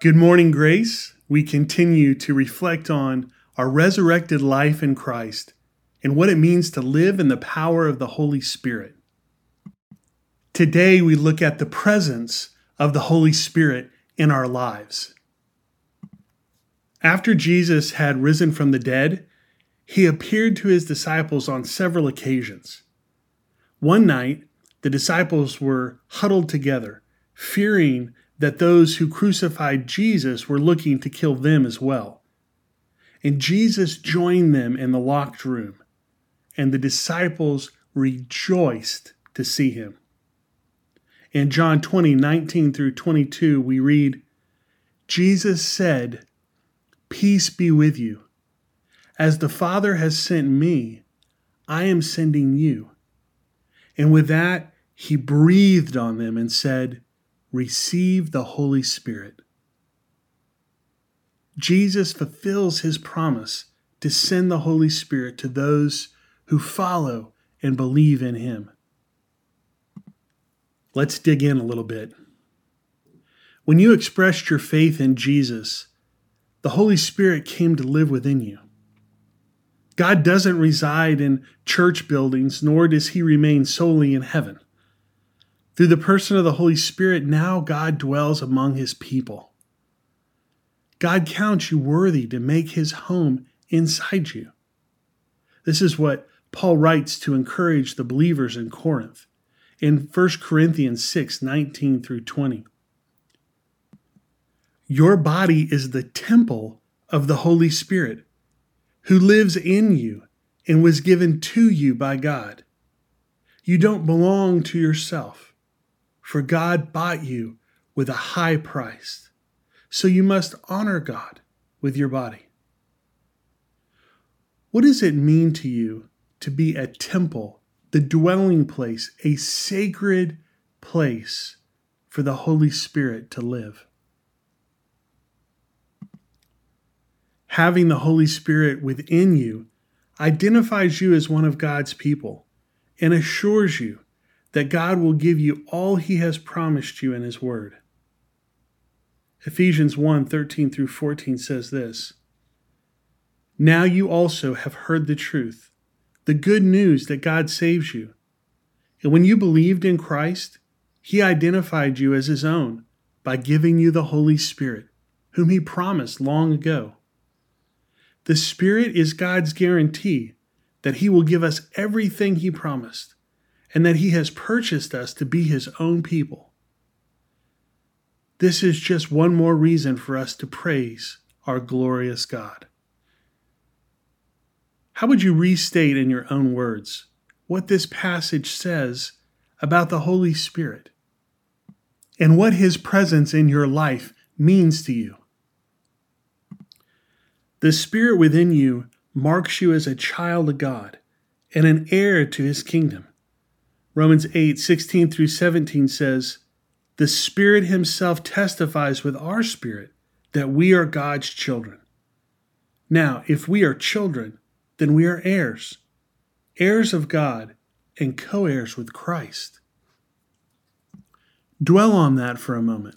Good morning, Grace. We continue to reflect on our resurrected life in Christ and what it means to live in the power of the Holy Spirit. Today, we look at the presence of the Holy Spirit in our lives. After Jesus had risen from the dead, he appeared to his disciples on several occasions. One night, the disciples were huddled together, fearing that those who crucified Jesus were looking to kill them as well. And Jesus joined them in the locked room, and the disciples rejoiced to see him. In John 20, 19 through 22, we read, Jesus said, Peace be with you. As the Father has sent me, I am sending you. And with that, he breathed on them and said, receive the Holy Spirit. Jesus fulfills his promise to send the Holy Spirit to those who follow and believe in him. Let's dig in a little bit. When you expressed your faith in Jesus, the Holy Spirit came to live within you. God doesn't reside in church buildings, nor does he remain solely in heaven. Through the person of the Holy Spirit, now God dwells among his people. God counts you worthy to make his home inside you. This is what Paul writes to encourage the believers in Corinth in 1 Corinthians 6 19 through 20. Your body is the temple of the Holy Spirit, who lives in you and was given to you by God. You don't belong to yourself for God bought you with a high price. So you must honor God with your body. What does it mean to you to be a temple, the dwelling place, a sacred place for the Holy Spirit to live? Having the Holy Spirit within you identifies you as one of God's people and assures you that God will give you all he has promised you in his word. Ephesians 1 13 through 14 says this Now you also have heard the truth, the good news that God saves you. And when you believed in Christ, he identified you as his own by giving you the Holy Spirit, whom he promised long ago. The Spirit is God's guarantee that he will give us everything he promised and that he has purchased us to be his own people. This is just one more reason for us to praise our glorious God. How would you restate in your own words what this passage says about the Holy Spirit and what his presence in your life means to you? The Spirit within you marks you as a child of God and an heir to his kingdom. Romans 8 16 through 17 says, The Spirit Himself testifies with our spirit that we are God's children. Now, if we are children, then we are heirs, heirs of God, and co heirs with Christ. Dwell on that for a moment.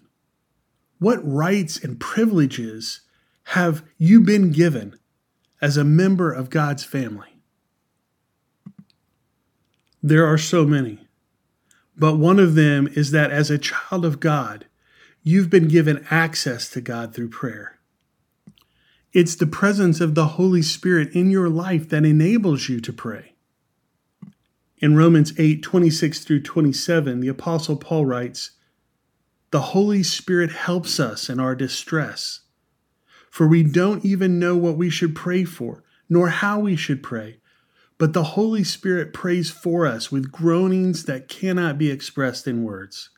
What rights and privileges have you been given as a member of God's family? There are so many. But one of them is that as a child of God, you've been given access to God through prayer. It's the presence of the Holy Spirit in your life that enables you to pray. In Romans 8 26 through 27, the Apostle Paul writes, The Holy Spirit helps us in our distress, for we don't even know what we should pray for, nor how we should pray but the Holy Spirit prays for us with groanings that cannot be expressed in words.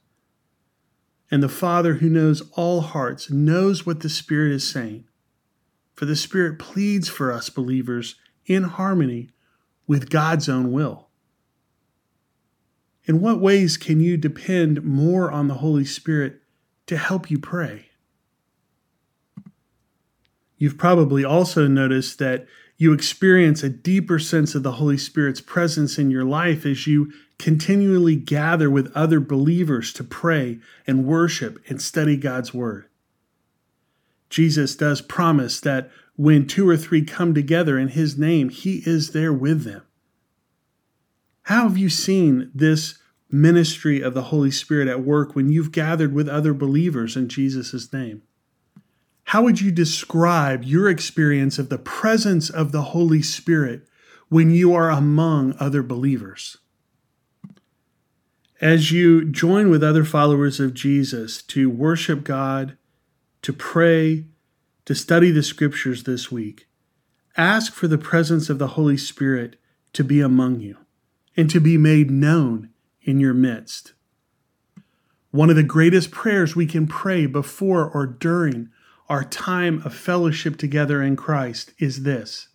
And the Father who knows all hearts knows what the Spirit is saying. For the Spirit pleads for us believers in harmony with God's own will. In what ways can you depend more on the Holy Spirit to help you pray? You've probably also noticed that you experience a deeper sense of the Holy Spirit's presence in your life as you continually gather with other believers to pray and worship and study God's Word. Jesus does promise that when two or three come together in his name, he is there with them. How have you seen this ministry of the Holy Spirit at work when you've gathered with other believers in Jesus' name? How would you describe your experience of the presence of the Holy Spirit when you are among other believers? As you join with other followers of Jesus to worship God, to pray, to study the scriptures this week, ask for the presence of the Holy Spirit to be among you and to be made known in your midst. One of the greatest prayers we can pray before or during our time of fellowship together in Christ is this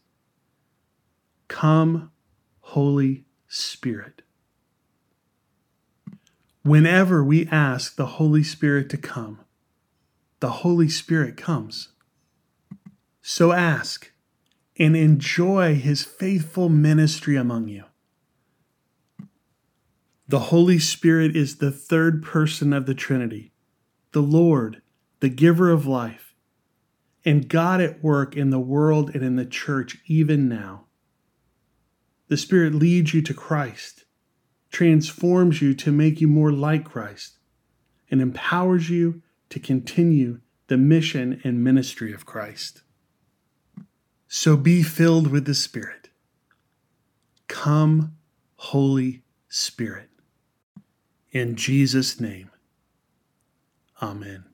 Come, Holy Spirit. Whenever we ask the Holy Spirit to come, the Holy Spirit comes. So ask and enjoy his faithful ministry among you. The Holy Spirit is the third person of the Trinity, the Lord, the giver of life, and God at work in the world and in the church even now. The Spirit leads you to Christ, transforms you to make you more like Christ, and empowers you to continue the mission and ministry of Christ. So be filled with the Spirit. Come, Holy Spirit. In Jesus' name, Amen.